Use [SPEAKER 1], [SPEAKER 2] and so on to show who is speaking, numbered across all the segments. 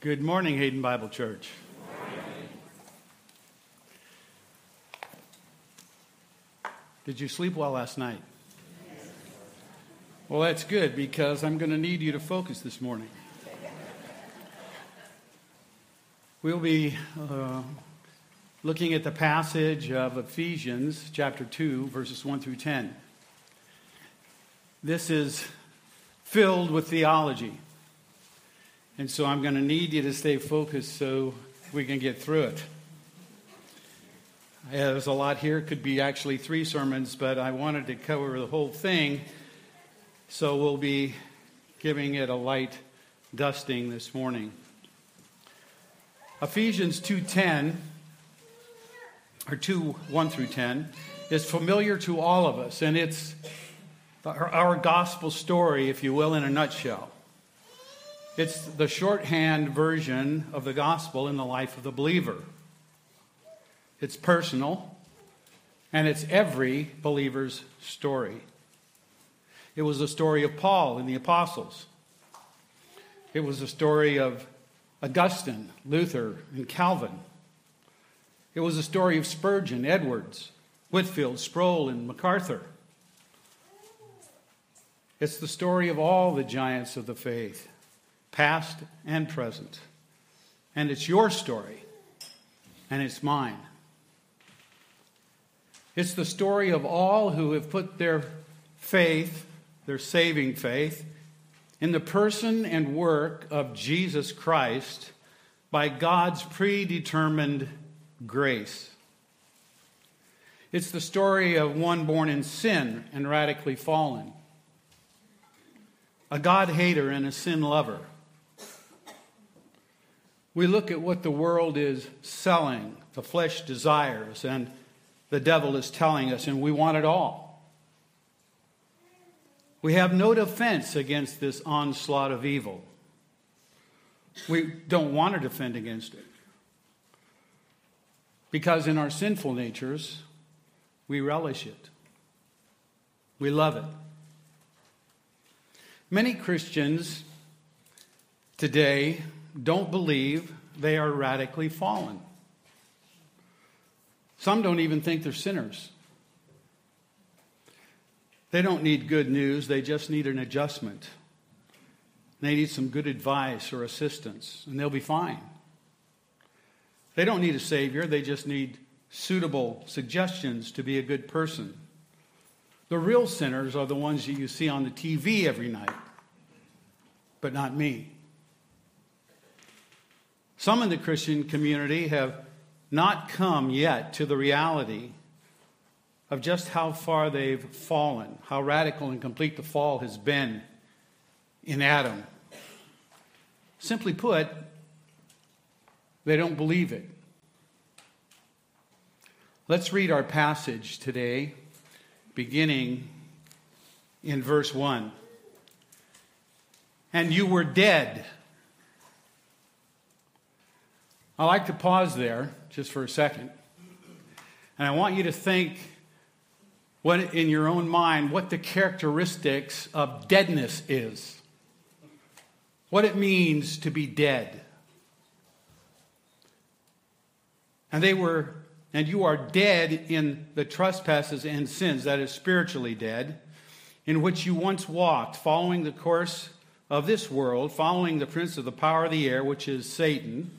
[SPEAKER 1] Good morning, Hayden Bible Church. Did you sleep well last night? Well, that's good because I'm going to need you to focus this morning. We'll be uh, looking at the passage of Ephesians chapter 2, verses 1 through 10. This is filled with theology. And so I'm going to need you to stay focused so we can get through it. There's a lot here. It could be actually three sermons, but I wanted to cover the whole thing. So we'll be giving it a light dusting this morning. Ephesians 2:10 or 2 1 through 10 is familiar to all of us and it's our gospel story if you will in a nutshell. It's the shorthand version of the gospel in the life of the believer. It's personal, and it's every believer's story. It was the story of Paul and the apostles. It was the story of Augustine, Luther, and Calvin. It was the story of Spurgeon, Edwards, Whitefield, Sproul, and MacArthur. It's the story of all the giants of the faith past and present. And it's your story, and it's mine. It's the story of all who have put their faith, their saving faith, in the person and work of Jesus Christ by God's predetermined grace. It's the story of one born in sin and radically fallen, a God hater and a sin lover we look at what the world is selling, the flesh desires, and the devil is telling us, and we want it all. We have no defense against this onslaught of evil. We don't want to defend against it. Because in our sinful natures, we relish it, we love it. Many Christians today don't believe they are radically fallen. Some don't even think they're sinners. They don't need good news, they just need an adjustment. They need some good advice or assistance, and they'll be fine. They don't need a Savior, they just need suitable suggestions to be a good person. The real sinners are the ones that you see on the TV every night, but not me. Some in the Christian community have not come yet to the reality of just how far they've fallen, how radical and complete the fall has been in Adam. Simply put, they don't believe it. Let's read our passage today, beginning in verse 1. And you were dead I like to pause there just for a second. And I want you to think what, in your own mind what the characteristics of deadness is. What it means to be dead. And they were, and you are dead in the trespasses and sins, that is spiritually dead, in which you once walked, following the course of this world, following the prince of the power of the air, which is Satan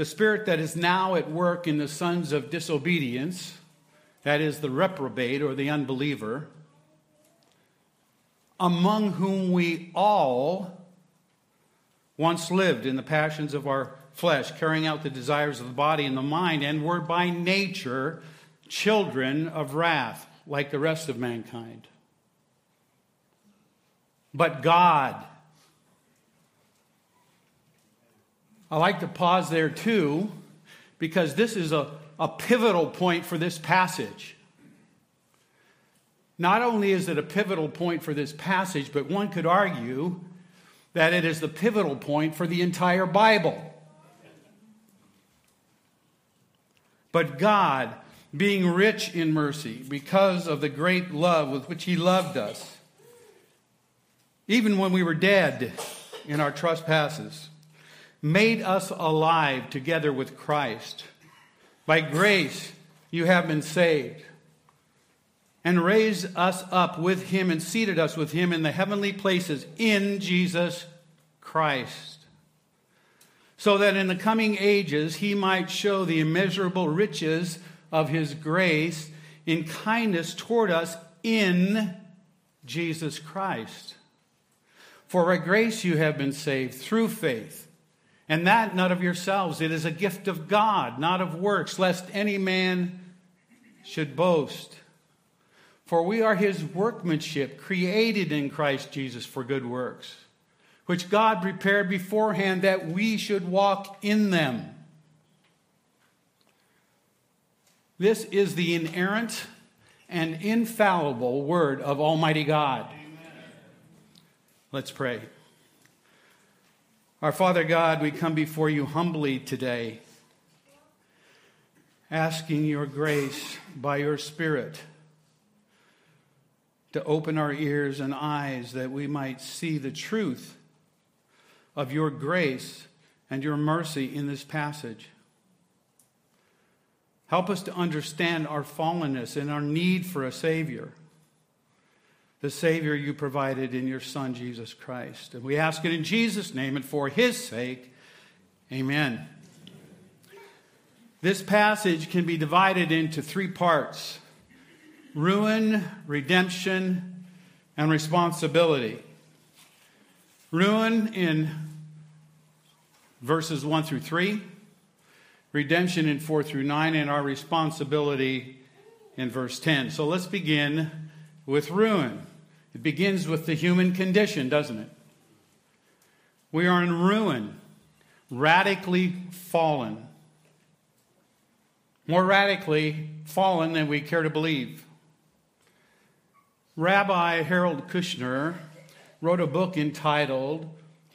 [SPEAKER 1] the spirit that is now at work in the sons of disobedience, that is, the reprobate or the unbeliever, among whom we all once lived in the passions of our flesh, carrying out the desires of the body and the mind, and were by nature children of wrath, like the rest of mankind. But God, I like to pause there too, because this is a, a pivotal point for this passage. Not only is it a pivotal point for this passage, but one could argue that it is the pivotal point for the entire Bible. But God, being rich in mercy, because of the great love with which He loved us, even when we were dead in our trespasses, made us alive together with Christ. By grace you have been saved, and raised us up with him and seated us with him in the heavenly places in Jesus Christ, so that in the coming ages he might show the immeasurable riches of his grace in kindness toward us in Jesus Christ. For by grace you have been saved through faith. And that not of yourselves. It is a gift of God, not of works, lest any man should boast. For we are his workmanship, created in Christ Jesus for good works, which God prepared beforehand that we should walk in them. This is the inerrant and infallible word of Almighty God. Let's pray. Our Father God, we come before you humbly today, asking your grace by your Spirit to open our ears and eyes that we might see the truth of your grace and your mercy in this passage. Help us to understand our fallenness and our need for a Savior the Savior you provided in your Son, Jesus Christ. And we ask it in Jesus' name and for his sake. Amen. This passage can be divided into three parts ruin, redemption, and responsibility. Ruin in verses 1 through 3, redemption in 4 through 9, and our responsibility in verse 10. So let's begin with ruin. It begins with the human condition, doesn't it? We are in ruin, radically fallen. More radically fallen than we care to believe. Rabbi Harold Kushner wrote a book entitled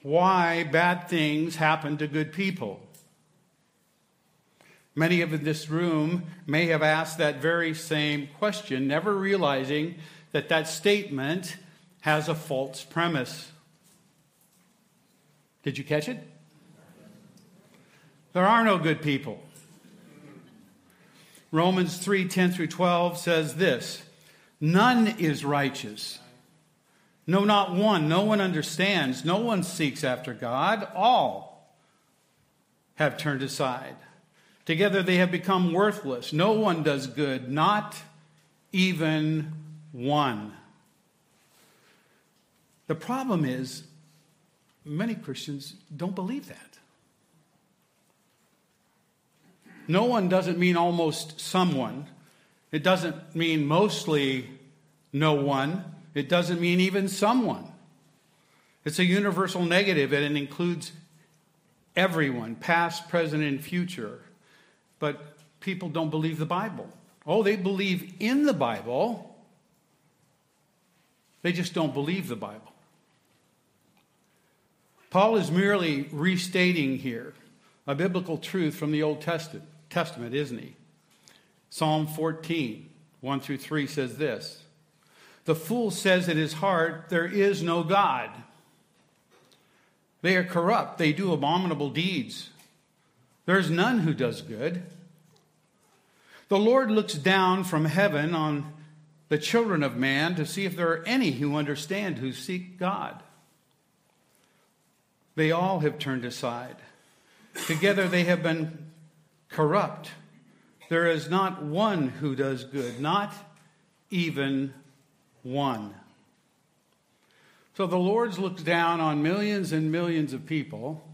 [SPEAKER 1] Why Bad Things Happen to Good People. Many of in this room may have asked that very same question, never realizing that that statement has a false premise. Did you catch it? There are no good people. Romans 3 10 through 12 says this None is righteous. No, not one. No one understands. No one seeks after God. All have turned aside. Together they have become worthless. No one does good, not even one. The problem is, many Christians don't believe that. No one doesn't mean almost someone. It doesn't mean mostly no one. It doesn't mean even someone. It's a universal negative and it includes everyone, past, present, and future. But people don't believe the Bible. Oh, they believe in the Bible, they just don't believe the Bible. Paul is merely restating here a biblical truth from the Old Testament, isn't he? Psalm 14, 1 through 3 says this The fool says in his heart, There is no God. They are corrupt, they do abominable deeds. There is none who does good. The Lord looks down from heaven on the children of man to see if there are any who understand, who seek God. They all have turned aside. Together they have been corrupt. There is not one who does good, not even one. So the Lord looks down on millions and millions of people,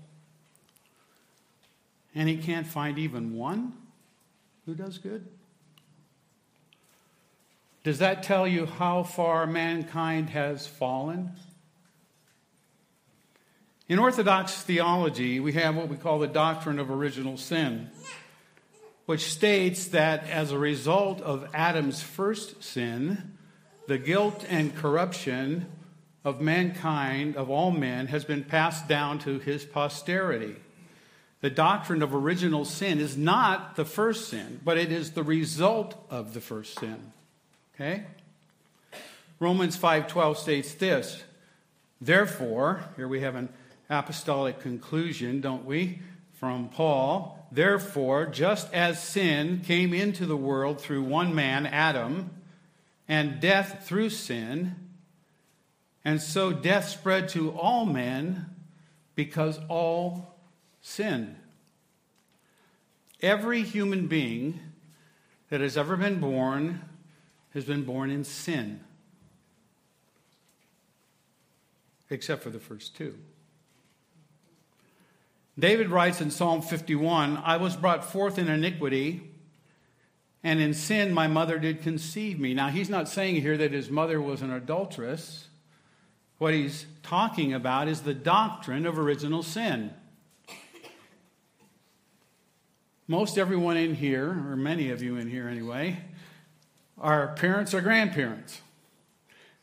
[SPEAKER 1] and he can't find even one who does good. Does that tell you how far mankind has fallen? In Orthodox theology, we have what we call the doctrine of original sin, which states that as a result of Adam's first sin, the guilt and corruption of mankind, of all men, has been passed down to his posterity. The doctrine of original sin is not the first sin, but it is the result of the first sin. Okay? Romans 5:12 states this, therefore, here we have an apostolic conclusion, don't we, from Paul? Therefore, just as sin came into the world through one man, Adam, and death through sin, and so death spread to all men because all sinned. Every human being that has ever been born has been born in sin, except for the first two. David writes in Psalm 51 I was brought forth in iniquity, and in sin my mother did conceive me. Now, he's not saying here that his mother was an adulteress. What he's talking about is the doctrine of original sin. Most everyone in here, or many of you in here anyway, are parents or grandparents.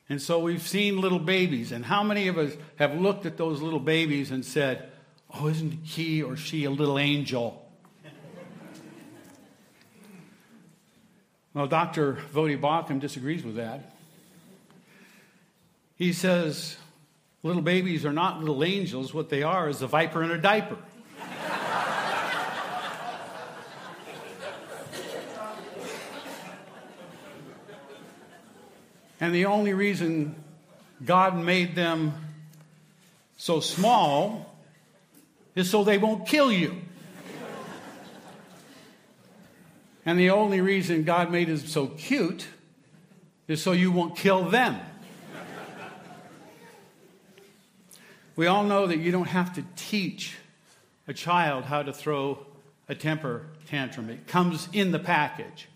[SPEAKER 1] And so we've seen little babies. And how many of us have looked at those little babies and said, Oh, isn't he or she a little angel? well, Dr. Voddie Baucham disagrees with that. He says little babies are not little angels. What they are is a viper in a diaper. And the only reason God made them so small is so they won't kill you. And the only reason God made them so cute is so you won't kill them. We all know that you don't have to teach a child how to throw a temper tantrum, it comes in the package.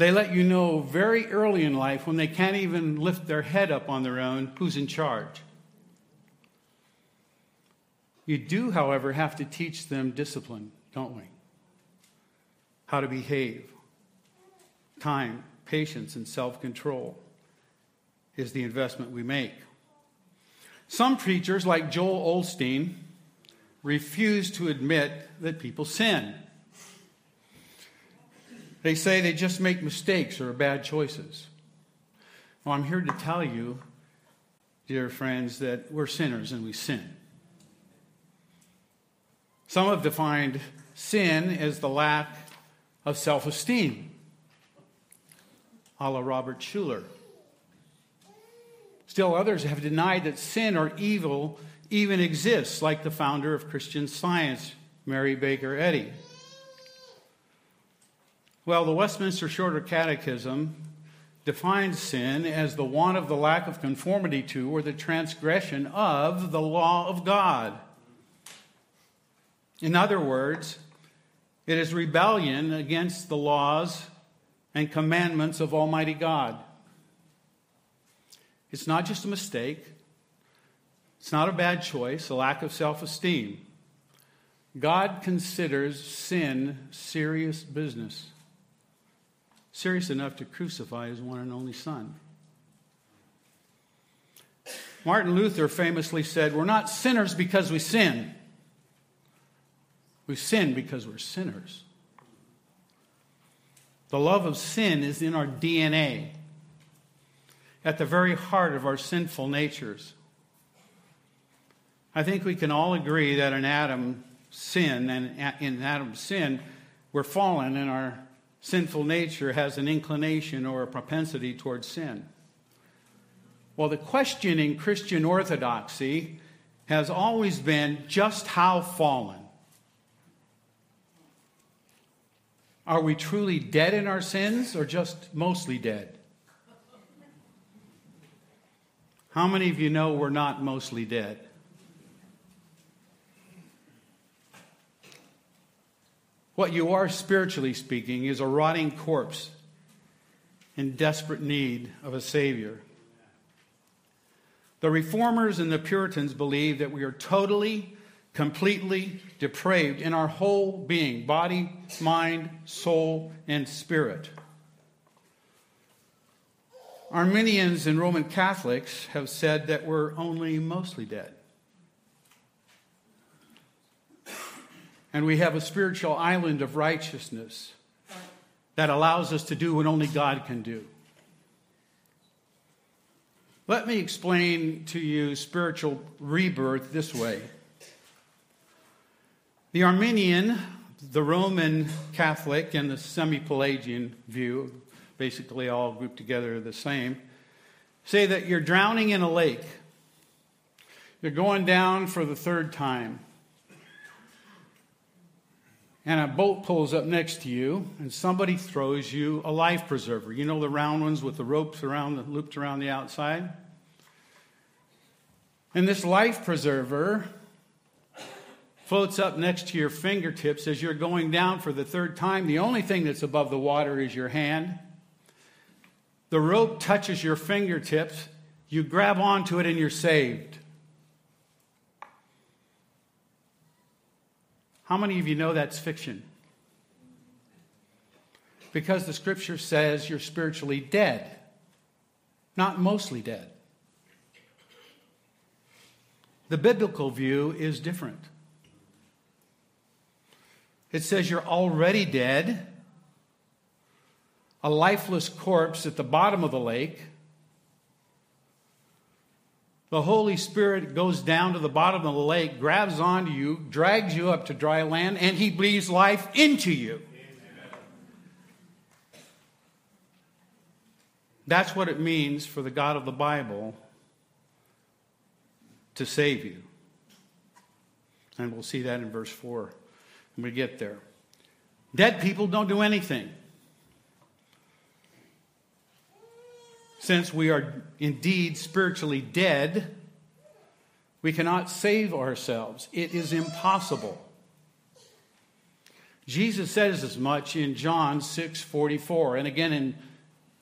[SPEAKER 1] They let you know very early in life when they can't even lift their head up on their own who's in charge. You do, however, have to teach them discipline, don't we? How to behave. Time, patience, and self control is the investment we make. Some preachers, like Joel Osteen, refuse to admit that people sin. They say they just make mistakes or bad choices. Well, I'm here to tell you, dear friends, that we're sinners and we sin. Some have defined sin as the lack of self esteem, a la Robert Schuller. Still, others have denied that sin or evil even exists, like the founder of Christian Science, Mary Baker Eddy. Well, the Westminster Shorter Catechism defines sin as the want of the lack of conformity to or the transgression of the law of God. In other words, it is rebellion against the laws and commandments of Almighty God. It's not just a mistake, it's not a bad choice, a lack of self esteem. God considers sin serious business, serious enough to crucify his one and only Son. Martin Luther famously said, We're not sinners because we sin. We sin because we're sinners. The love of sin is in our DNA at the very heart of our sinful natures. I think we can all agree that in Adam's sin, and in Adam's sin, we're fallen and our sinful nature has an inclination or a propensity towards sin. Well, the question in Christian orthodoxy has always been just how fallen. Are we truly dead in our sins or just mostly dead? How many of you know we're not mostly dead? What you are, spiritually speaking, is a rotting corpse in desperate need of a Savior. The Reformers and the Puritans believe that we are totally, completely depraved in our whole being body, mind, soul, and spirit. Arminians and Roman Catholics have said that we're only mostly dead. And we have a spiritual island of righteousness that allows us to do what only God can do. Let me explain to you spiritual rebirth this way. The Arminian, the Roman Catholic, and the semi Pelagian view, basically all grouped together the same, say that you're drowning in a lake. You're going down for the third time. And a boat pulls up next to you, and somebody throws you a life preserver. You know the round ones with the ropes around, looped around the outside? And this life preserver floats up next to your fingertips as you're going down for the third time. The only thing that's above the water is your hand. The rope touches your fingertips. You grab onto it and you're saved. How many of you know that's fiction? Because the scripture says you're spiritually dead, not mostly dead. The biblical view is different. It says you're already dead, a lifeless corpse at the bottom of the lake. The Holy Spirit goes down to the bottom of the lake, grabs onto you, drags you up to dry land, and He breathes life into you. That's what it means for the God of the Bible to save you. And we'll see that in verse 4 when we get there. Dead people don't do anything. Since we are indeed spiritually dead, we cannot save ourselves. It is impossible. Jesus says as much in John 6:44 and again in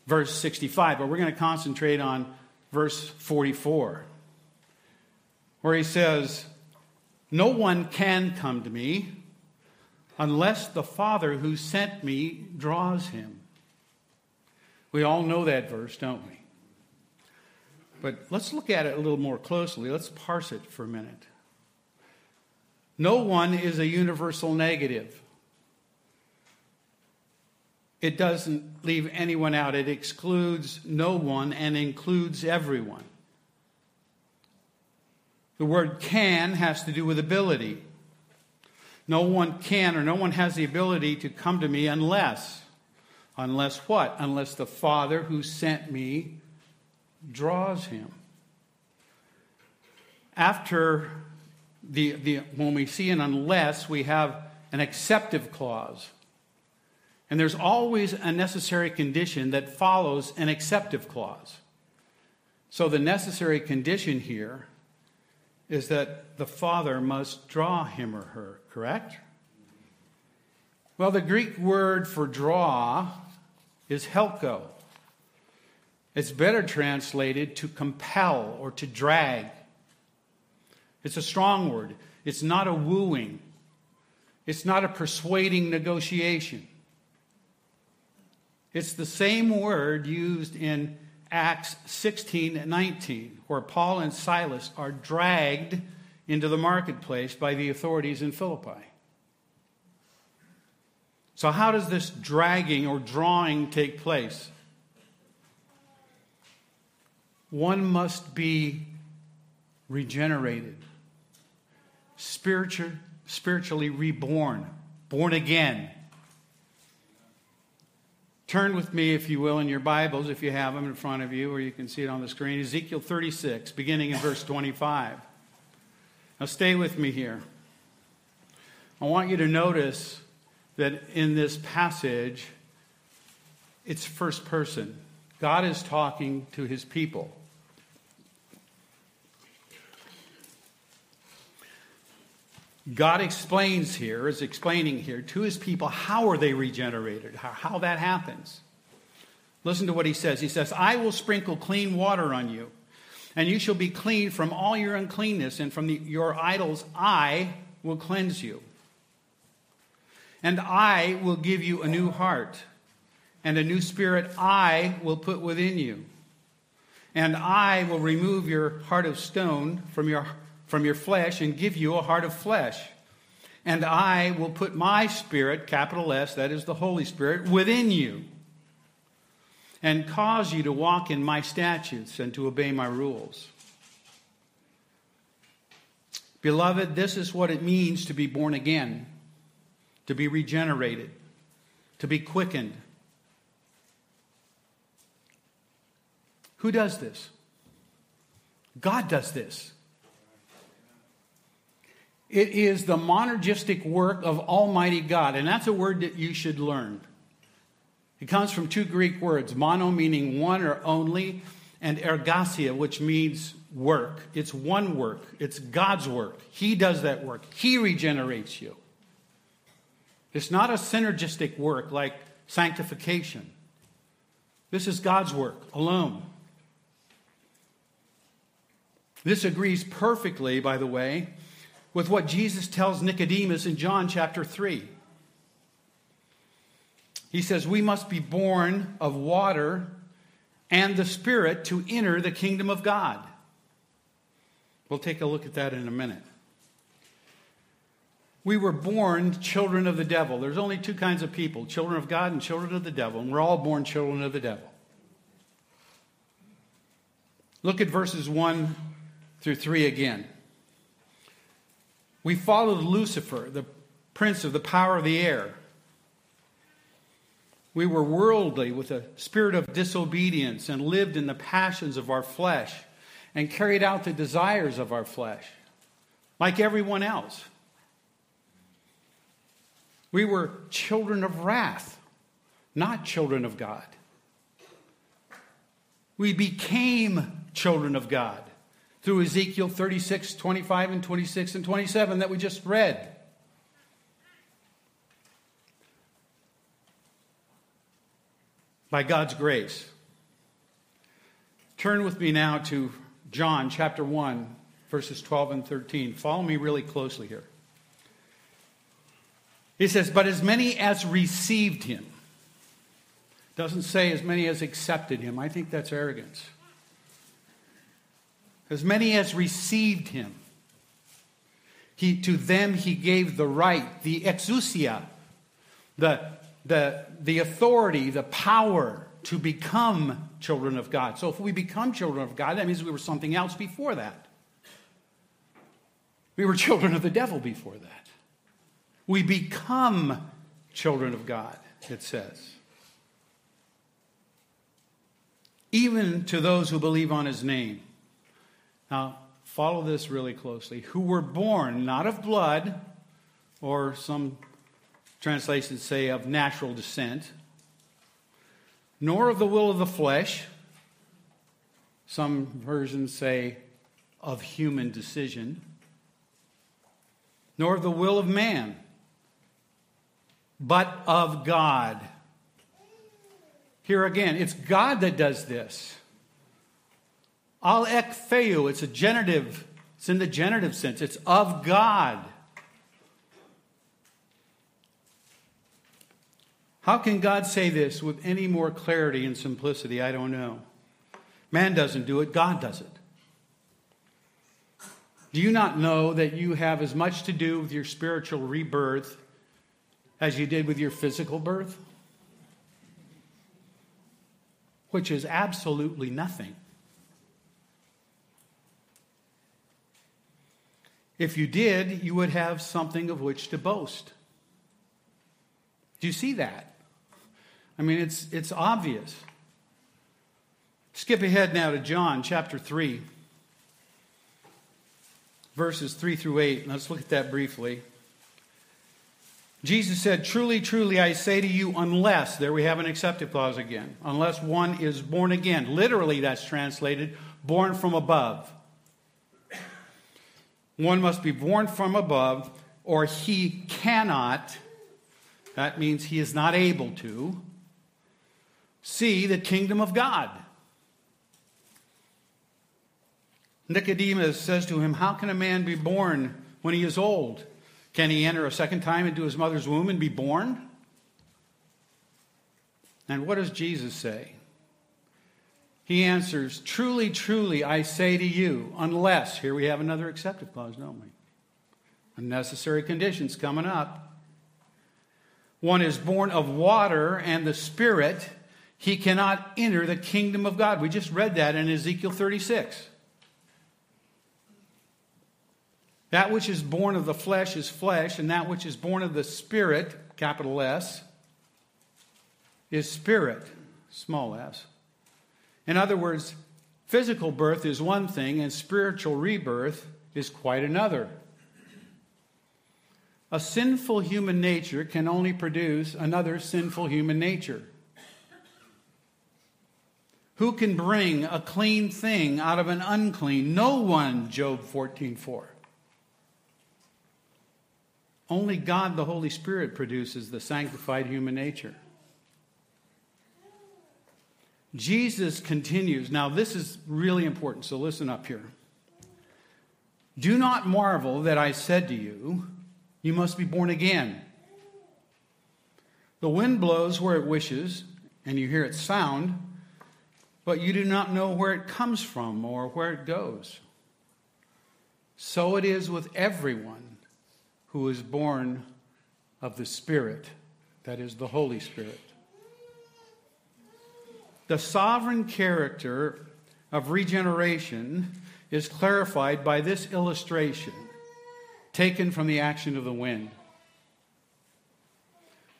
[SPEAKER 1] verse 65, but we're going to concentrate on verse 44 where he says, "No one can come to me unless the Father who sent me draws him. We all know that verse, don't we? But let's look at it a little more closely. Let's parse it for a minute. No one is a universal negative. It doesn't leave anyone out. It excludes no one and includes everyone. The word can has to do with ability. No one can or no one has the ability to come to me unless, unless what? Unless the Father who sent me draws him. After the, the when we see an unless, we have an exceptive clause. And there's always a necessary condition that follows an exceptive clause. So the necessary condition here is that the father must draw him or her, correct? Well, the Greek word for draw is helko. It's better translated to compel or to drag. It's a strong word. It's not a wooing. It's not a persuading negotiation. It's the same word used in Acts 16 and 19, where Paul and Silas are dragged into the marketplace by the authorities in Philippi. So, how does this dragging or drawing take place? One must be regenerated, spiritual, spiritually reborn, born again. Turn with me, if you will, in your Bibles, if you have them in front of you, or you can see it on the screen. Ezekiel 36, beginning in verse 25. Now, stay with me here. I want you to notice that in this passage, it's first person. God is talking to his people. God explains here, is explaining here to his people how are they regenerated, how, how that happens. Listen to what he says. He says, I will sprinkle clean water on you, and you shall be clean from all your uncleanness, and from the, your idols I will cleanse you. And I will give you a new heart, and a new spirit I will put within you. And I will remove your heart of stone from your from your flesh and give you a heart of flesh. And I will put my spirit, capital S, that is the Holy Spirit, within you. and cause you to walk in my statutes and to obey my rules. Beloved, this is what it means to be born again, to be regenerated, to be quickened. Who does this? God does this. It is the monergistic work of Almighty God, and that's a word that you should learn. It comes from two Greek words mono meaning one or only, and ergasia, which means work. It's one work, it's God's work. He does that work, He regenerates you. It's not a synergistic work like sanctification. This is God's work alone. This agrees perfectly, by the way, with what Jesus tells Nicodemus in John chapter 3. He says, We must be born of water and the Spirit to enter the kingdom of God. We'll take a look at that in a minute. We were born children of the devil. There's only two kinds of people children of God and children of the devil, and we're all born children of the devil. Look at verses 1 through 3 again. We followed Lucifer, the prince of the power of the air. We were worldly with a spirit of disobedience and lived in the passions of our flesh and carried out the desires of our flesh, like everyone else. We were children of wrath, not children of God. We became children of God through Ezekiel 36, 25, and 26 and 27 that we just read. By God's grace. Turn with me now to John chapter 1, verses 12 and 13. Follow me really closely here. He says, But as many as received him, doesn't say as many as accepted him. I think that's arrogance. As many as received him, he, to them he gave the right, the exousia, the, the, the authority, the power to become children of God. So if we become children of God, that means we were something else before that. We were children of the devil before that. We become children of God, it says. Even to those who believe on his name. Now, follow this really closely. Who were born not of blood, or some translations say of natural descent, nor of the will of the flesh. Some versions say of human decision, nor of the will of man, but of God. Here again, it's God that does this. Al ek theou, it's a genitive, it's in the genitive sense, it's of God. How can God say this with any more clarity and simplicity? I don't know. Man doesn't do it, God does it. Do you not know that you have as much to do with your spiritual rebirth as you did with your physical birth? Which is absolutely nothing. If you did, you would have something of which to boast. Do you see that? I mean, it's, it's obvious. Skip ahead now to John chapter 3, verses 3 through 8. Let's look at that briefly. Jesus said, Truly, truly, I say to you, unless, there we have an exceptive clause again, unless one is born again. Literally, that's translated, born from above. One must be born from above, or he cannot, that means he is not able to, see the kingdom of God. Nicodemus says to him, How can a man be born when he is old? Can he enter a second time into his mother's womb and be born? And what does Jesus say? He answers, Truly, truly, I say to you, unless, here we have another exceptive clause, don't we? Unnecessary conditions coming up. One is born of water and the Spirit. he cannot enter the kingdom of God. We just read that in Ezekiel 36. That which is born of the flesh is flesh, and that which is born of the spirit, capital S, is spirit, small s. In other words, physical birth is one thing, and spiritual rebirth is quite another. A sinful human nature can only produce another sinful human nature. Who can bring a clean thing out of an unclean? No one, Job 14:4. Only God the Holy Spirit produces the sanctified human nature. Jesus continues. Now, this is really important, so listen up here. Do not marvel that I said to you, You must be born again. The wind blows where it wishes, and you hear its sound, but you do not know where it comes from or where it goes. So it is with everyone who is born of the Spirit, that is, the Holy Spirit. The sovereign character of regeneration is clarified by this illustration taken from the action of the wind.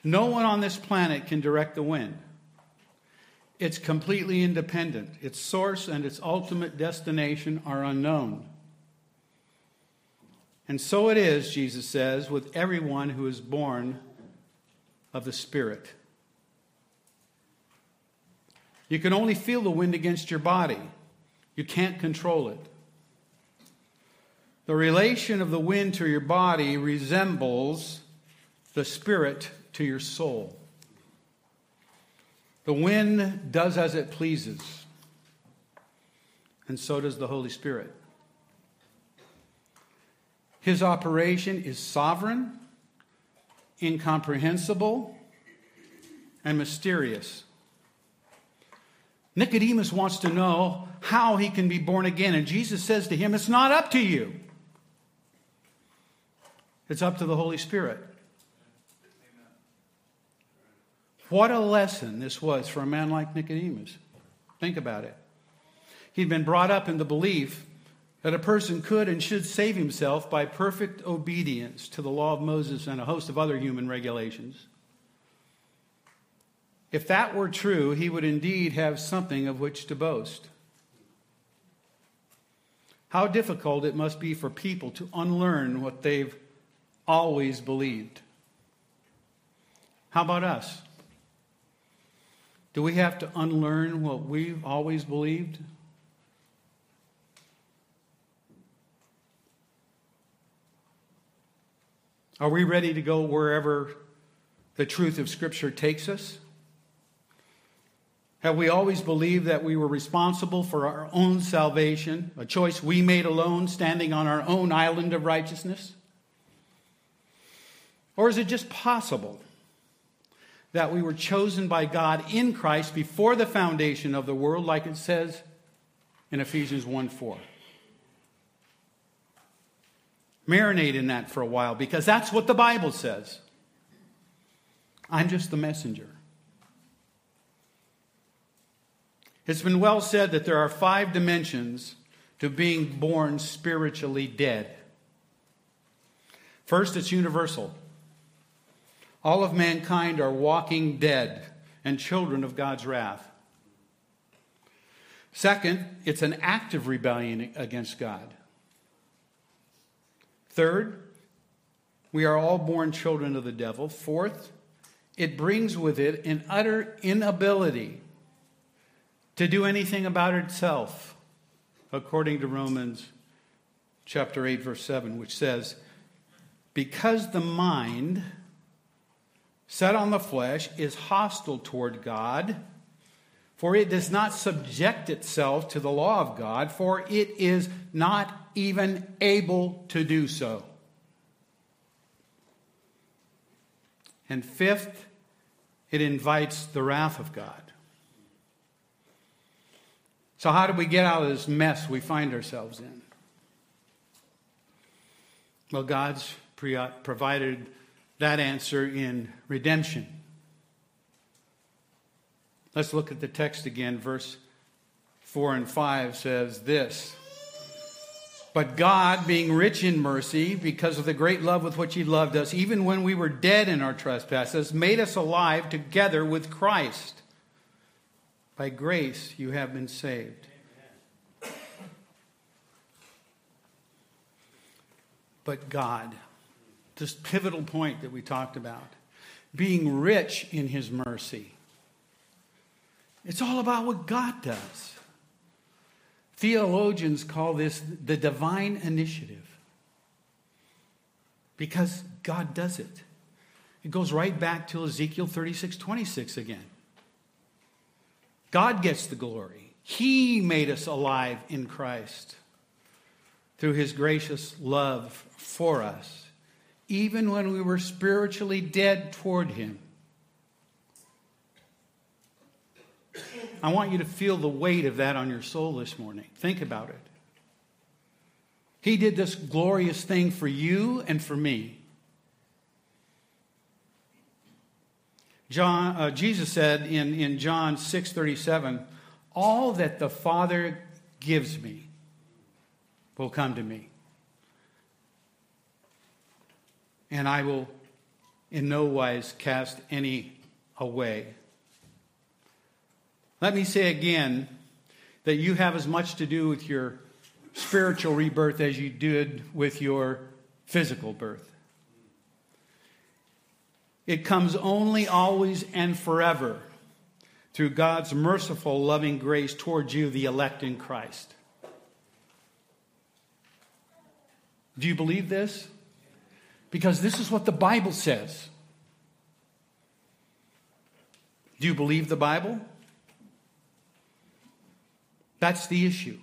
[SPEAKER 1] No one on this planet can direct the wind. It's completely independent. Its source and its ultimate destination are unknown. And so it is, Jesus says, with everyone who is born of the Spirit. You can only feel the wind against your body, you can't control it. The relation of the wind to your body resembles the spirit to your soul. The wind does as it pleases, and so does the Holy Spirit. His operation is sovereign, incomprehensible, and mysterious. Nicodemus wants to know how he can be born again, and Jesus says to him, It's not up to you, it's up to the Holy Spirit. What a lesson this was for a man like Nicodemus. Think about it. He'd been brought up in the belief that a person could and should save himself by perfect obedience to the law of Moses and a host of other human regulations. If that were true, he would indeed have something of which to boast. How difficult it must be for people to unlearn what they've always believed. How about us? Do we have to unlearn what we've always believed? Are we ready to go wherever the truth of Scripture takes us? Have we always believed that we were responsible for our own salvation, a choice we made alone, standing on our own island of righteousness? Or is it just possible that we were chosen by God in Christ before the foundation of the world, like it says in Ephesians 1 4? Marinate in that for a while because that's what the Bible says. I'm just the messenger. It's been well said that there are five dimensions to being born spiritually dead. First, it's universal. All of mankind are walking dead and children of God's wrath. Second, it's an active rebellion against God. Third, we are all born children of the devil. Fourth, it brings with it an utter inability to do anything about itself, according to Romans chapter 8, verse 7, which says, Because the mind set on the flesh is hostile toward God, for it does not subject itself to the law of God, for it is not even able to do so. And fifth, it invites the wrath of God. So, how do we get out of this mess we find ourselves in? Well, God's provided that answer in redemption. Let's look at the text again. Verse 4 and 5 says this But God, being rich in mercy, because of the great love with which He loved us, even when we were dead in our trespasses, made us alive together with Christ. By grace you have been saved. But God, this pivotal point that we talked about, being rich in His mercy. It's all about what God does. Theologians call this the divine initiative because God does it. It goes right back to Ezekiel 36 26 again. God gets the glory. He made us alive in Christ through his gracious love for us, even when we were spiritually dead toward him. I want you to feel the weight of that on your soul this morning. Think about it. He did this glorious thing for you and for me. John, uh, Jesus said in, in John 6:37, "All that the Father gives me will come to me, and I will in no wise cast any away." Let me say again that you have as much to do with your spiritual rebirth as you did with your physical birth. It comes only, always, and forever through God's merciful, loving grace towards you, the elect in Christ. Do you believe this? Because this is what the Bible says. Do you believe the Bible? That's the issue.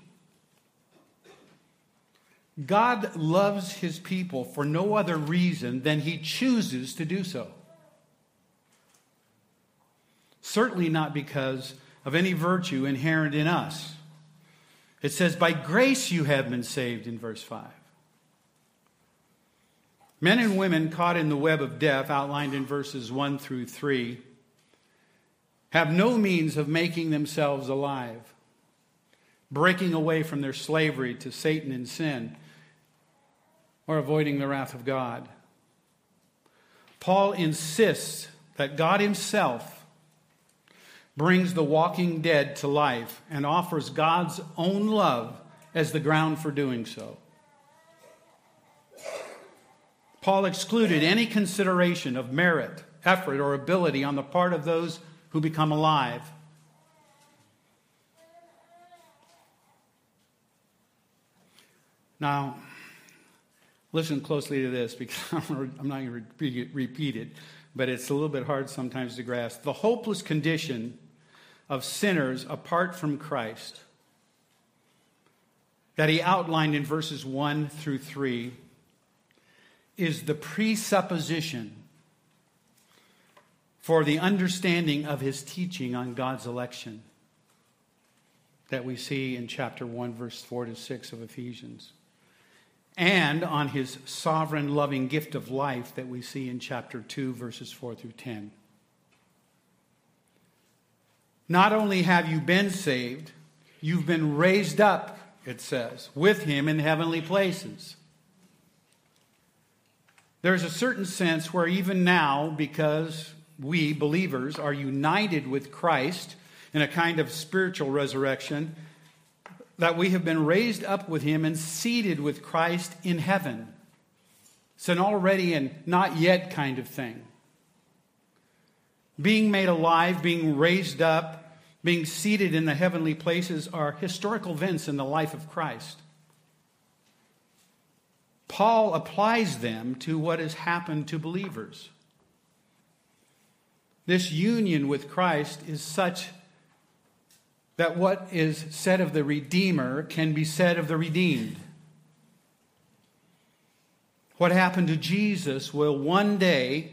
[SPEAKER 1] God loves his people for no other reason than he chooses to do so. Certainly not because of any virtue inherent in us. It says, By grace you have been saved in verse 5. Men and women caught in the web of death, outlined in verses 1 through 3, have no means of making themselves alive breaking away from their slavery to Satan and sin, or avoiding the wrath of God. Paul insists that God Himself brings the walking dead to life and offers God's own love as the ground for doing so. Paul excluded any consideration of merit, effort, or ability on the part of those who become alive. Now, listen closely to this because I'm not going to repeat it, but it's a little bit hard sometimes to grasp. The hopeless condition of sinners apart from Christ that he outlined in verses 1 through 3 is the presupposition for the understanding of his teaching on God's election that we see in chapter 1, verse 4 to 6 of Ephesians and on his sovereign loving gift of life that we see in chapter 2, verses 4 through 10. Not only have you been saved, you've been raised up, it says, with him in heavenly places. There's a certain sense where even now, because we believers are united with Christ in a kind of spiritual resurrection, that we have been raised up with him and seated with Christ in heaven. It's an already and not yet kind of thing. Being made alive, being raised up, being seated in the heavenly places are historical events in the life of Christ. Paul applies them to what has happened to believers. This union with Christ is such that what is said of the Redeemer can be said of the redeemed. What happened to Jesus will one day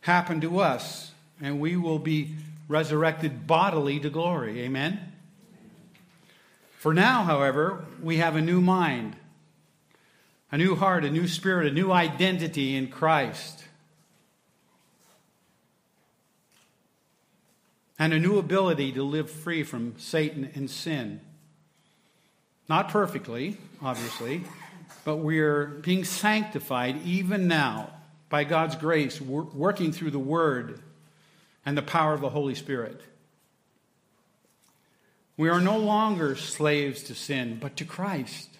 [SPEAKER 1] happen to us, and we will be resurrected bodily to glory. Amen? For now, however, we have a new mind, a new heart, a new spirit, a new identity in Christ. And a new ability to live free from Satan and sin. Not perfectly, obviously, but we're being sanctified even now by God's grace, working through the Word and the power of the Holy Spirit. We are no longer slaves to sin, but to Christ.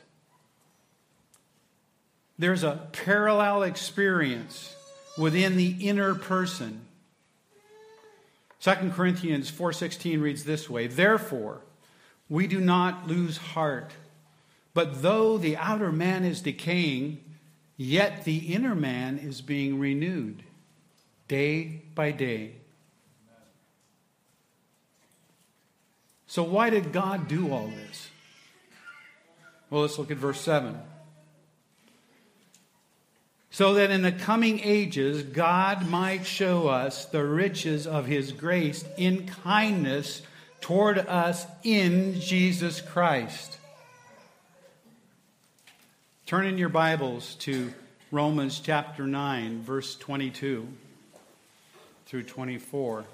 [SPEAKER 1] There's a parallel experience within the inner person. 2 Corinthians 4:16 reads this way, "Therefore, we do not lose heart, but though the outer man is decaying, yet the inner man is being renewed day by day." So, why did God do all this? Well, let's look at verse 7. So that in the coming ages God might show us the riches of his grace in kindness toward us in Jesus Christ. Turn in your Bibles to Romans chapter 9, verse 22 through 24.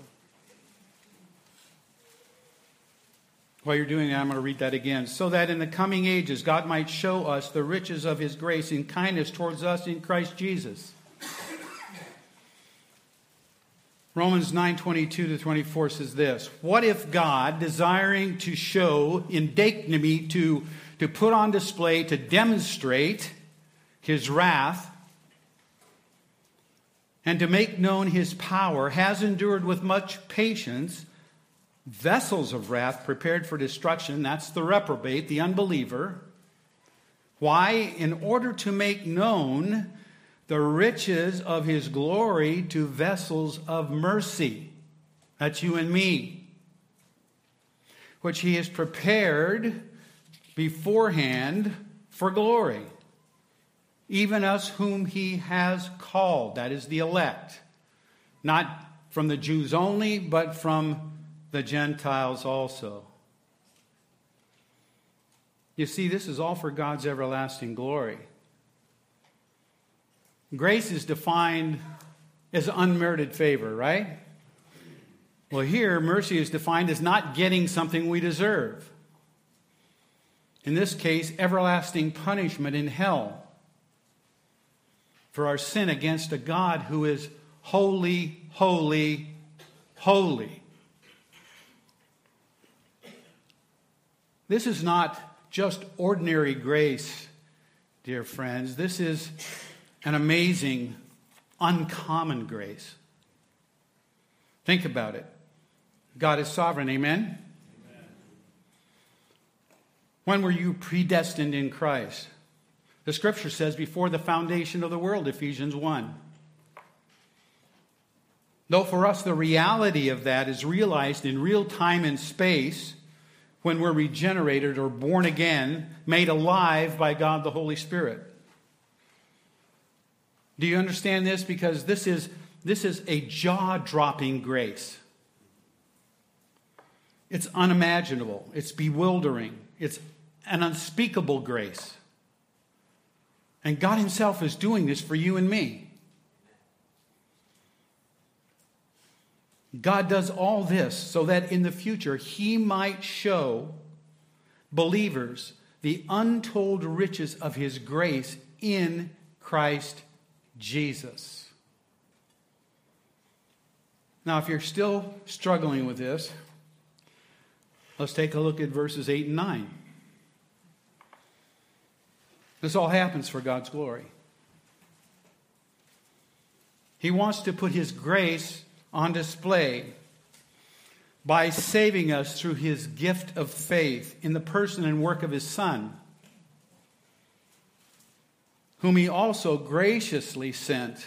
[SPEAKER 1] While you're doing that, I'm going to read that again. So that in the coming ages God might show us the riches of his grace and kindness towards us in Christ Jesus. Romans 9:22 to 24 says this, "What if God, desiring to show indignity to to put on display to demonstrate his wrath and to make known his power, has endured with much patience vessels of wrath prepared for destruction. That's the reprobate, the unbeliever. Why? In order to make known the riches of his glory to vessels of mercy. That's you and me. Which he has prepared beforehand for glory. Even us whom he has called. That is the elect. Not from the Jews only, but from the Gentiles also. You see, this is all for God's everlasting glory. Grace is defined as unmerited favor, right? Well, here, mercy is defined as not getting something we deserve. In this case, everlasting punishment in hell for our sin against a God who is holy, holy, holy. This is not just ordinary grace, dear friends. This is an amazing, uncommon grace. Think about it. God is sovereign, amen? amen? When were you predestined in Christ? The scripture says before the foundation of the world, Ephesians 1. Though for us the reality of that is realized in real time and space, when we're regenerated or born again, made alive by God the Holy Spirit. Do you understand this? Because this is, this is a jaw dropping grace. It's unimaginable, it's bewildering, it's an unspeakable grace. And God Himself is doing this for you and me. God does all this so that in the future he might show believers the untold riches of his grace in Christ Jesus. Now, if you're still struggling with this, let's take a look at verses 8 and 9. This all happens for God's glory. He wants to put his grace on display by saving us through his gift of faith in the person and work of his Son, whom he also graciously sent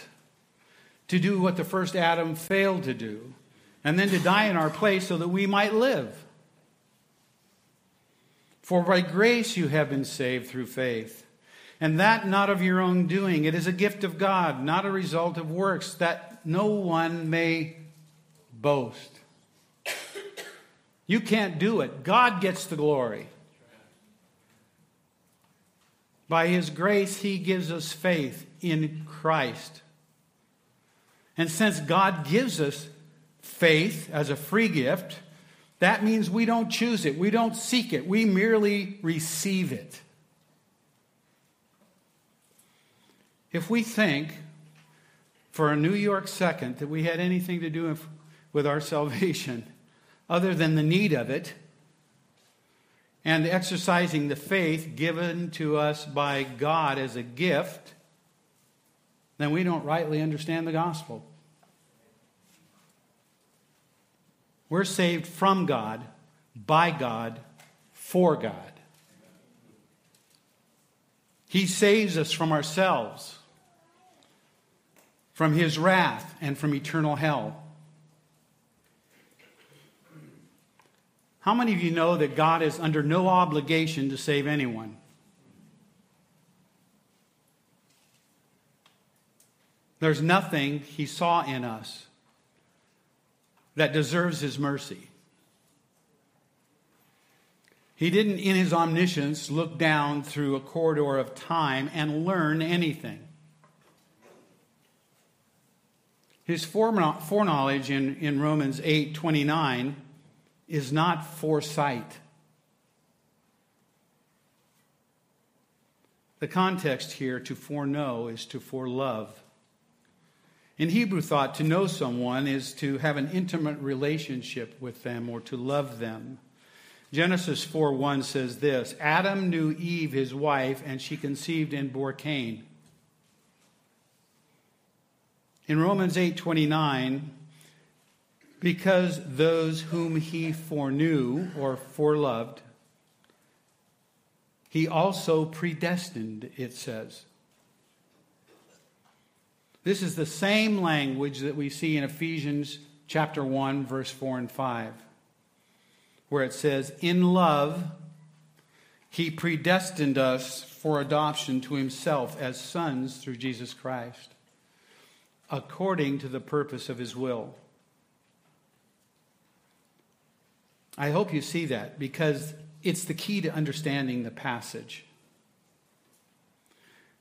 [SPEAKER 1] to do what the first Adam failed to do, and then to die in our place so that we might live. For by grace you have been saved through faith. And that not of your own doing. It is a gift of God, not a result of works, that no one may boast. You can't do it. God gets the glory. By His grace, He gives us faith in Christ. And since God gives us faith as a free gift, that means we don't choose it, we don't seek it, we merely receive it. If we think for a New York second that we had anything to do with our salvation other than the need of it and exercising the faith given to us by God as a gift, then we don't rightly understand the gospel. We're saved from God, by God, for God. He saves us from ourselves, from his wrath, and from eternal hell. How many of you know that God is under no obligation to save anyone? There's nothing he saw in us that deserves his mercy. He didn't, in his omniscience, look down through a corridor of time and learn anything. His foreknowledge in, in Romans 8 29 is not foresight. The context here to foreknow is to forelove. In Hebrew thought, to know someone is to have an intimate relationship with them or to love them. Genesis 4 1 says this Adam knew Eve, his wife, and she conceived and bore Cain. In Romans 8 29, because those whom he foreknew or foreloved, he also predestined, it says. This is the same language that we see in Ephesians chapter 1 verse 4 and 5 where it says in love he predestined us for adoption to himself as sons through Jesus Christ according to the purpose of his will. I hope you see that because it's the key to understanding the passage.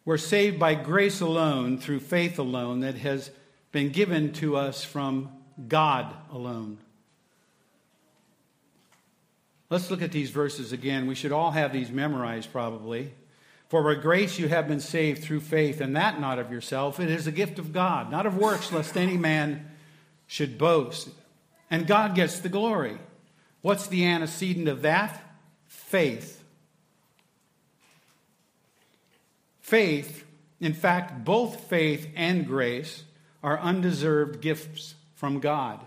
[SPEAKER 1] We're saved by grace alone, through faith alone, that has been given to us from God alone. Let's look at these verses again. We should all have these memorized, probably. For by grace you have been saved through faith, and that not of yourself. It is a gift of God, not of works, lest any man should boast. And God gets the glory. What's the antecedent of that? Faith. Faith, in fact, both faith and grace are undeserved gifts from God.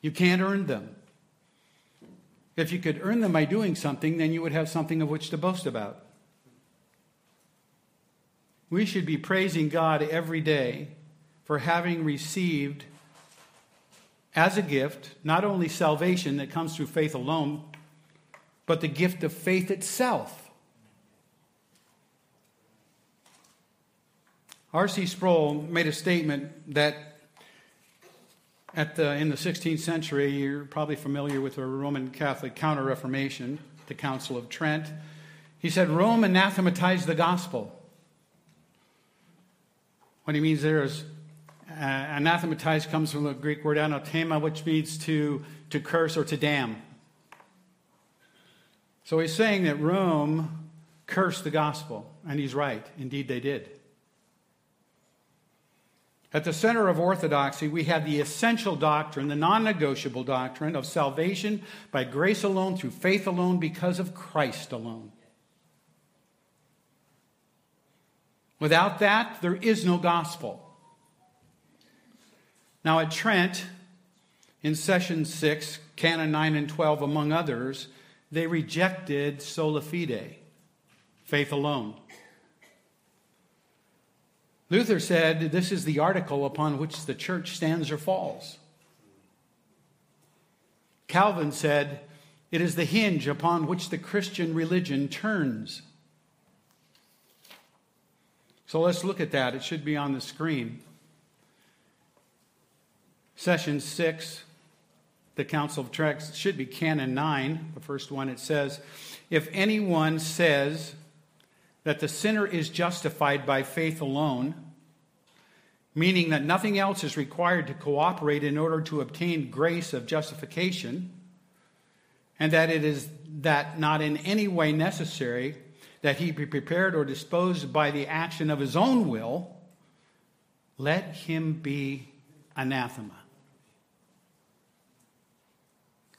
[SPEAKER 1] You can't earn them. If you could earn them by doing something, then you would have something of which to boast about. We should be praising God every day for having received as a gift not only salvation that comes through faith alone, but the gift of faith itself. R.C. Sproul made a statement that at the, in the 16th century, you're probably familiar with the Roman Catholic Counter Reformation, the Council of Trent. He said, Rome anathematized the gospel. What he means there is uh, anathematized comes from the Greek word anathema, which means to, to curse or to damn. So he's saying that Rome cursed the gospel, and he's right. Indeed, they did. At the center of orthodoxy, we have the essential doctrine, the non negotiable doctrine of salvation by grace alone, through faith alone, because of Christ alone. Without that, there is no gospel. Now, at Trent, in session 6, canon 9 and 12, among others, they rejected sola fide, faith alone. Luther said this is the article upon which the church stands or falls. Calvin said it is the hinge upon which the Christian religion turns. So let's look at that. It should be on the screen. Session 6, the Council of Trent, should be Canon 9, the first one. It says, If anyone says that the sinner is justified by faith alone, meaning that nothing else is required to cooperate in order to obtain grace of justification, and that it is that not in any way necessary that he be prepared or disposed by the action of his own will, let him be anathema.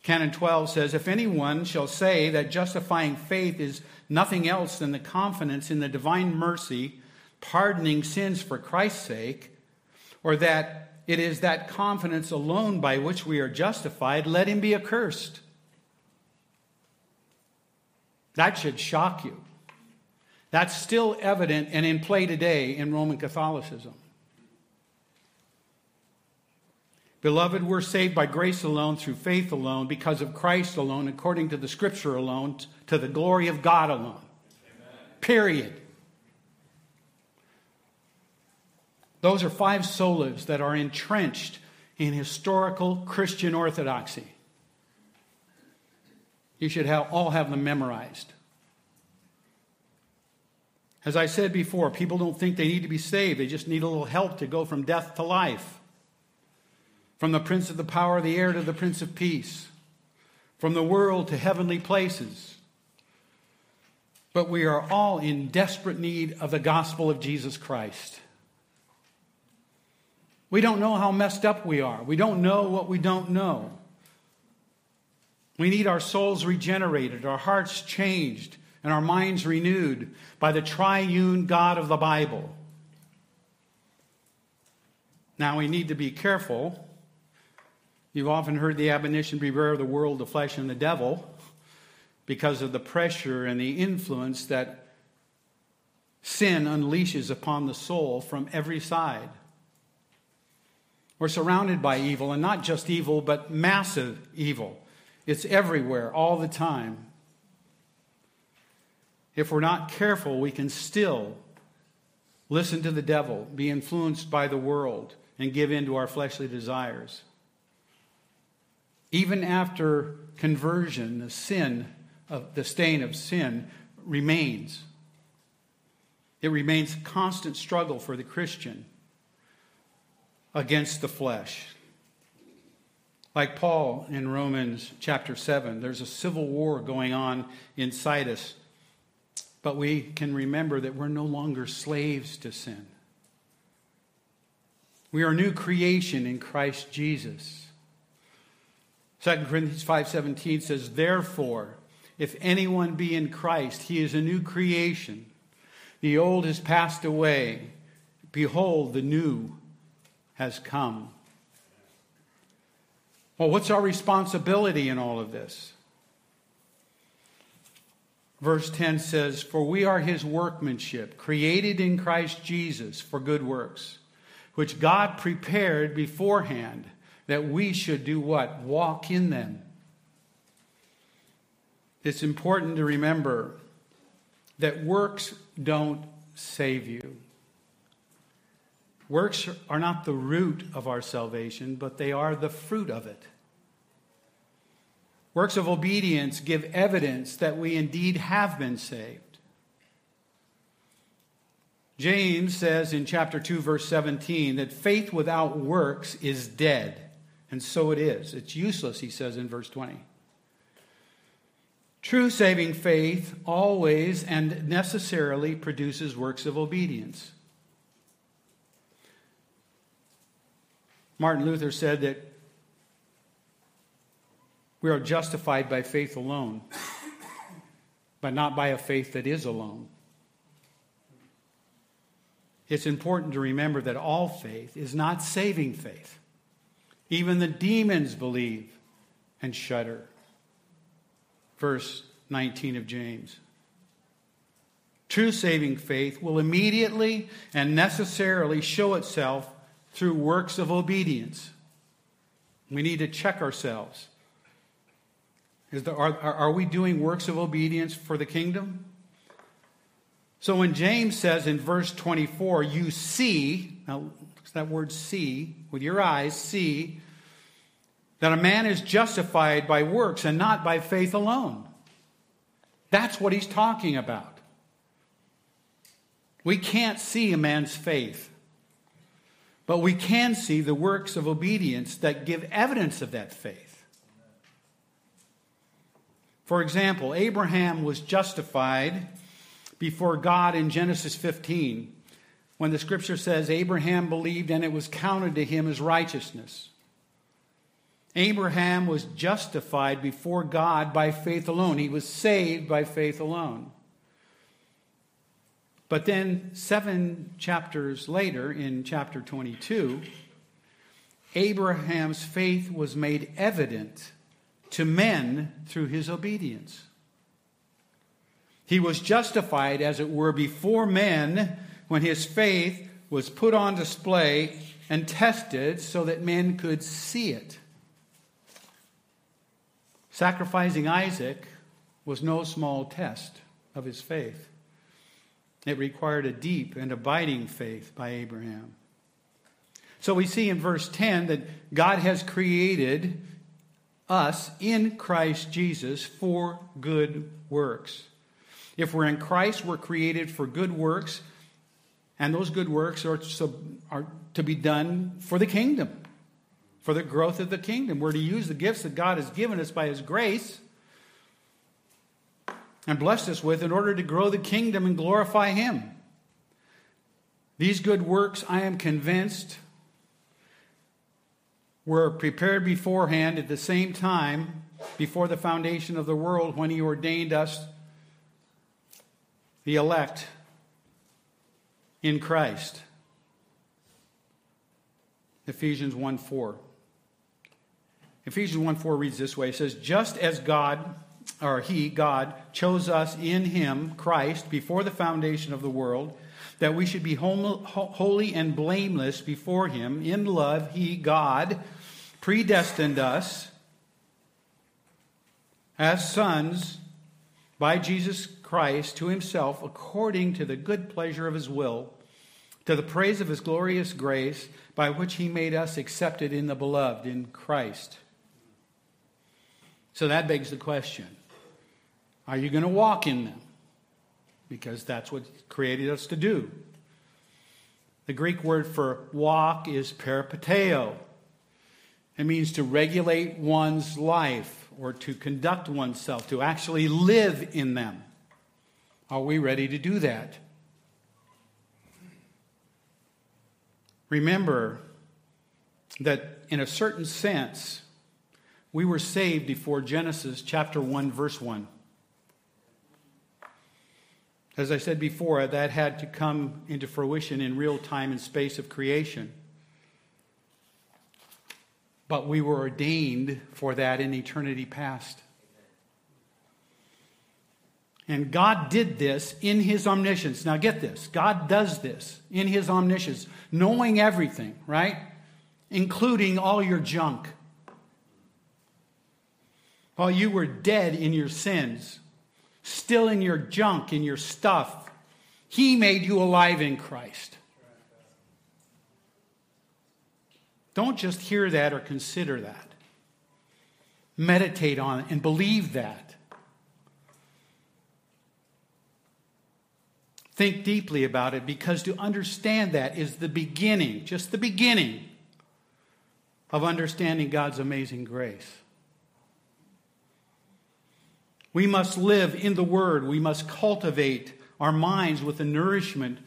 [SPEAKER 1] Canon 12 says, If anyone shall say that justifying faith is nothing else than the confidence in the divine mercy, pardoning sins for Christ's sake, or that it is that confidence alone by which we are justified, let him be accursed. That should shock you. That's still evident and in play today in Roman Catholicism. Beloved, we're saved by grace alone, through faith alone, because of Christ alone, according to the Scripture alone, to the glory of God alone. Amen. Period. Those are five solas that are entrenched in historical Christian orthodoxy. You should have, all have them memorized. As I said before, people don't think they need to be saved, they just need a little help to go from death to life. From the prince of the power of the air to the prince of peace. From the world to heavenly places. But we are all in desperate need of the gospel of Jesus Christ. We don't know how messed up we are. We don't know what we don't know. We need our souls regenerated, our hearts changed, and our minds renewed by the triune God of the Bible. Now, we need to be careful. You've often heard the admonition beware of the world, the flesh, and the devil because of the pressure and the influence that sin unleashes upon the soul from every side. We're surrounded by evil, and not just evil, but massive evil. It's everywhere, all the time if we're not careful, we can still listen to the devil, be influenced by the world, and give in to our fleshly desires. Even after conversion, the sin of the stain of sin remains. It remains a constant struggle for the Christian against the flesh. Like Paul in Romans chapter 7, there's a civil war going on inside us but we can remember that we're no longer slaves to sin. We are a new creation in Christ Jesus. 2 Corinthians 5:17 says, "Therefore, if anyone be in Christ, he is a new creation. The old has passed away; behold, the new has come." Well, what's our responsibility in all of this? verse 10 says, For we are his workmanship, created in Christ Jesus for good works, which God prepared beforehand that we should do what? Walk in them. It's important to remember that works don't save you. Works are not the root of our salvation, but they are the fruit of it. Works of obedience give evidence that we indeed have been saved. James says in chapter 2, verse 17, that faith without works is dead. And so it is. It's useless, he says in verse 20. True saving faith always and necessarily produces works of obedience. Martin Luther said that we are justified by faith alone, but not by a faith that is alone. It's important to remember that all faith is not saving faith. Even the demons believe and shudder. Verse 19 of James. True saving faith will immediately and necessarily show itself through works of obedience. We need to check ourselves. Is the, are, are we doing works of obedience for the kingdom? So when James says in verse 24, you see, now that word see, with your eyes, see, that a man is justified by works and not by faith alone. That's what he's talking about. We can't see a man's faith. But we can see the works of obedience that give evidence of that faith. For example, Abraham was justified before God in Genesis 15 when the scripture says Abraham believed and it was counted to him as righteousness. Abraham was justified before God by faith alone. He was saved by faith alone. But then, seven chapters later, in chapter 22, Abraham's faith was made evident to men through his obedience. He was justified, as it were, before men when his faith was put on display and tested so that men could see it. Sacrificing Isaac was no small test of his faith. It required a deep and abiding faith by Abraham. So we see in verse 10 that God has created us in Christ Jesus for good works. If we're in Christ, we're created for good works, and those good works are to, are to be done for the kingdom, for the growth of the kingdom. We're to use the gifts that God has given us by His grace and blessed us with in order to grow the kingdom and glorify Him. These good works, I am convinced, were prepared beforehand at the same time before the foundation of the world when He ordained us, the elect, in Christ. Ephesians 1 4. Ephesians 1 4 reads this way It says, Just as God or he, God, chose us in him, Christ, before the foundation of the world, that we should be holy and blameless before him. In love, he, God, predestined us as sons by Jesus Christ to himself according to the good pleasure of his will, to the praise of his glorious grace, by which he made us accepted in the beloved, in Christ. So that begs the question are you going to walk in them? Because that's what created us to do. The Greek word for walk is peripateo. It means to regulate one's life or to conduct oneself, to actually live in them. Are we ready to do that? Remember that in a certain sense, we were saved before Genesis chapter 1, verse 1. As I said before, that had to come into fruition in real time and space of creation. But we were ordained for that in eternity past. And God did this in His omniscience. Now get this God does this in His omniscience, knowing everything, right? Including all your junk. While you were dead in your sins, still in your junk, in your stuff. He made you alive in Christ. Don't just hear that or consider that. Meditate on it and believe that. Think deeply about it because to understand that is the beginning, just the beginning of understanding God's amazing grace. We must live in the Word. We must cultivate our minds with the nourishment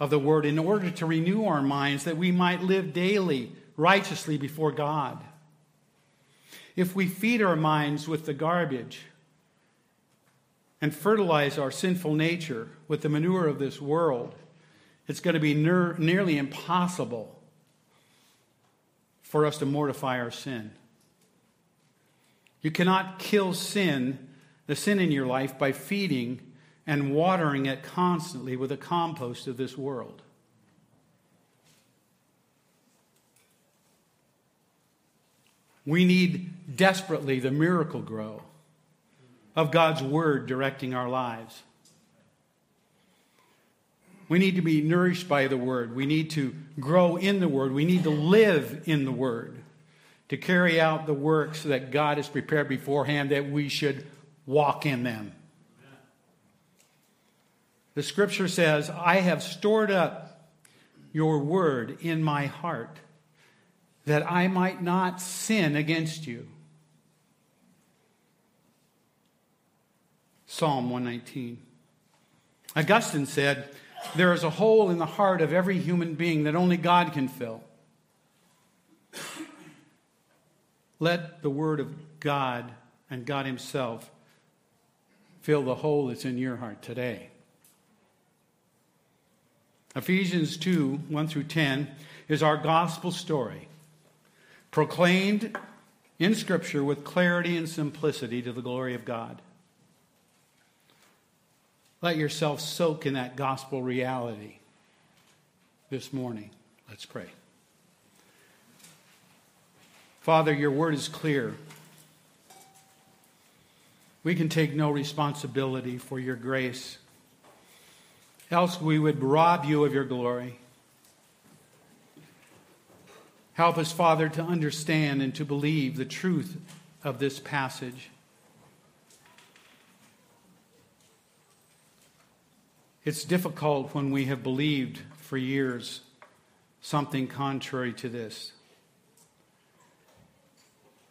[SPEAKER 1] of the Word in order to renew our minds that we might live daily righteously before God. If we feed our minds with the garbage and fertilize our sinful nature with the manure of this world, it's going to be nearly impossible for us to mortify our sin. You cannot kill sin the sin in your life by feeding and watering it constantly with the compost of this world. We need desperately the Miracle-Gro of God's Word directing our lives. We need to be nourished by the Word. We need to grow in the Word. We need to live in the Word to carry out the works that God has prepared beforehand that we should walk in them. The scripture says, I have stored up your word in my heart, that I might not sin against you. Psalm 119. Augustine said, There is a hole in the heart of every human being that only God can fill. Let the Word of God and God Himself fill the hole that's in your heart today. Ephesians 2 1 through 10 is our gospel story, proclaimed in Scripture with clarity and simplicity to the glory of God. Let yourself soak in that gospel reality this morning. Let's pray. Father, your word is clear. We can take no responsibility for your grace, else we would rob you of your glory. Help us, Father, to understand and to believe the truth of this passage. It's difficult when we have believed for years something contrary to this.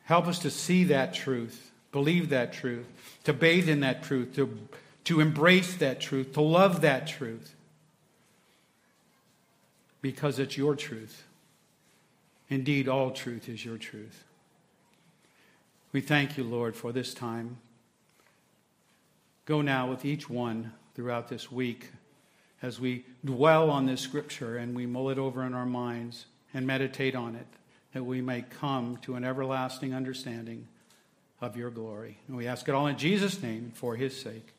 [SPEAKER 1] Help us to see that truth, believe that truth, to bathe in that truth, to, to embrace that truth, to love that truth. Because it's your truth. Indeed, all truth is your truth. We thank you, Lord, for this time. Go now with each one throughout this week as we dwell on this scripture and we mull it over in our minds and meditate on it that we may come to an everlasting understanding of your glory. And we ask it all in Jesus' name for his sake.